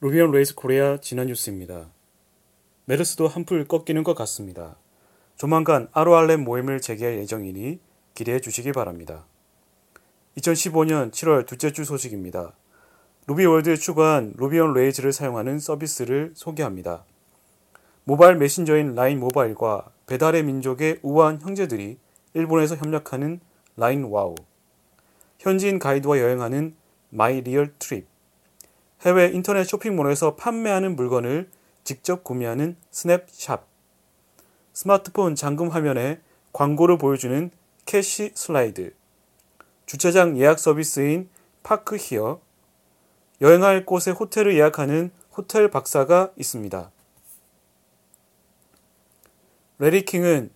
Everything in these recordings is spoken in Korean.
Ruby on Rails 코리아 지난 뉴스입니다. 메르스도 한풀 꺾이는 것 같습니다. 조만간 RORLab 모임을 재개할 예정이니 기대해 주시기 바랍니다. 2015년 7월 둘째 주 소식입니다. 루비월드에 추가한 Ruby on Rails를 사용하는 서비스를 소개합니다. 모바일 메신저인 라인 모바일과 배달의 민족의 우아한 형제들이 일본에서 협력하는 라인 와우, 현지인 가이드와 여행하는 마이 리얼 트립, 해외 인터넷 쇼핑몰에서 판매하는 물건을 직접 구매하는 스냅샵, 스마트폰 잠금 화면에 광고를 보여주는 캐시 슬라이드, 주차장 예약 서비스인 파크 히어, 여행할 곳에 호텔을 예약하는 호텔 박사가 있습니다. 래리 킹은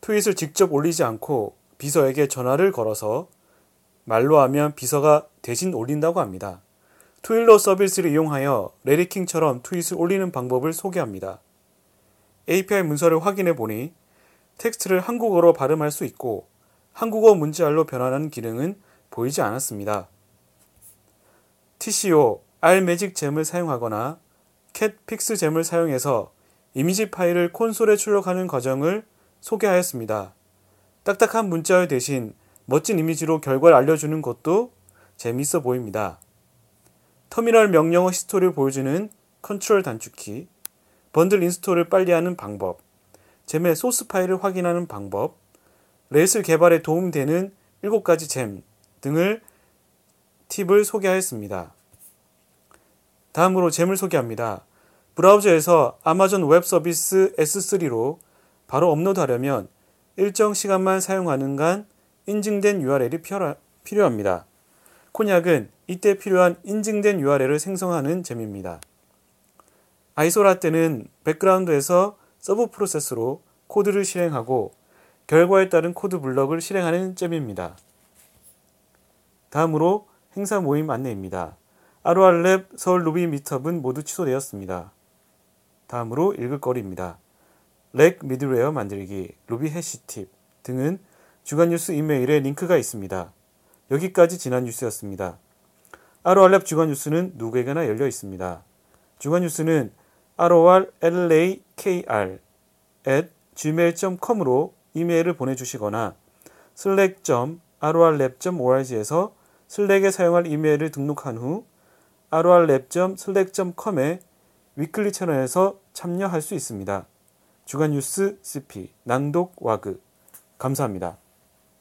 트윗을 직접 올리지 않고 비서에게 전화를 걸어서 말로 하면 비서가 대신 올린다고 합니다. Twilio 서비스를 이용하여 래리 킹처럼 트윗을 올리는 방법을 소개합니다. API 문서를 확인해 보니 텍스트를 한국어로 발음할 수 있고 한국어 문자열로 변환하는 기능은 보이지 않았습니다. TCO, RMagick gem을 사용하거나 캣픽스 잼을 사용해서 이미지 파일을 콘솔에 출력하는 과정을 소개하였습니다. 딱딱한 문자열 대신 멋진 이미지로 결과를 알려주는 것도 재미있어 보입니다. 터미널 명령어 히스토리를 보여주는 컨트롤 단축키, bundle install을 빨리 하는 방법, 잼의 소스 파일을 확인하는 방법, Rails 개발에 도움되는 7가지 gem 등을 팁을 소개하였습니다. 다음으로 gem을 소개합니다. 브라우저에서 아마존 웹 서비스 S3로 바로 업로드하려면 일정 시간만 사용하는 간 인증된 URL이 필요합니다. 콘약은 이때 필요한 인증된 URL을 생성하는 gem입니다. Isolatte는 백그라운드에서 sub process로 코드를 실행하고 결과에 따른 코드 블럭을 실행하는 gem입니다. 다음으로 행사 모임 안내입니다. RORLab 서울 루비 미터은 모두 취소되었습니다. 다음으로 읽을 거리입니다. Rack middleware 만들기, Ruby hash 팁 등은 주간 뉴스 이메일에 링크가 있습니다. 여기까지 지난 뉴스였습니다. RORLab 주간 뉴스는 누구에게나 열려 있습니다. 주간 뉴스는 rorlakr at gmail.com으로 이메일을 보내주시거나 slack.rorlab.org에서 슬랙에 사용할 이메일을 등록한 후 rorlab.slack.com의 위클리 채널에서 참여할 수 있습니다. 주간 뉴스 CP 낭독 와그 감사합니다.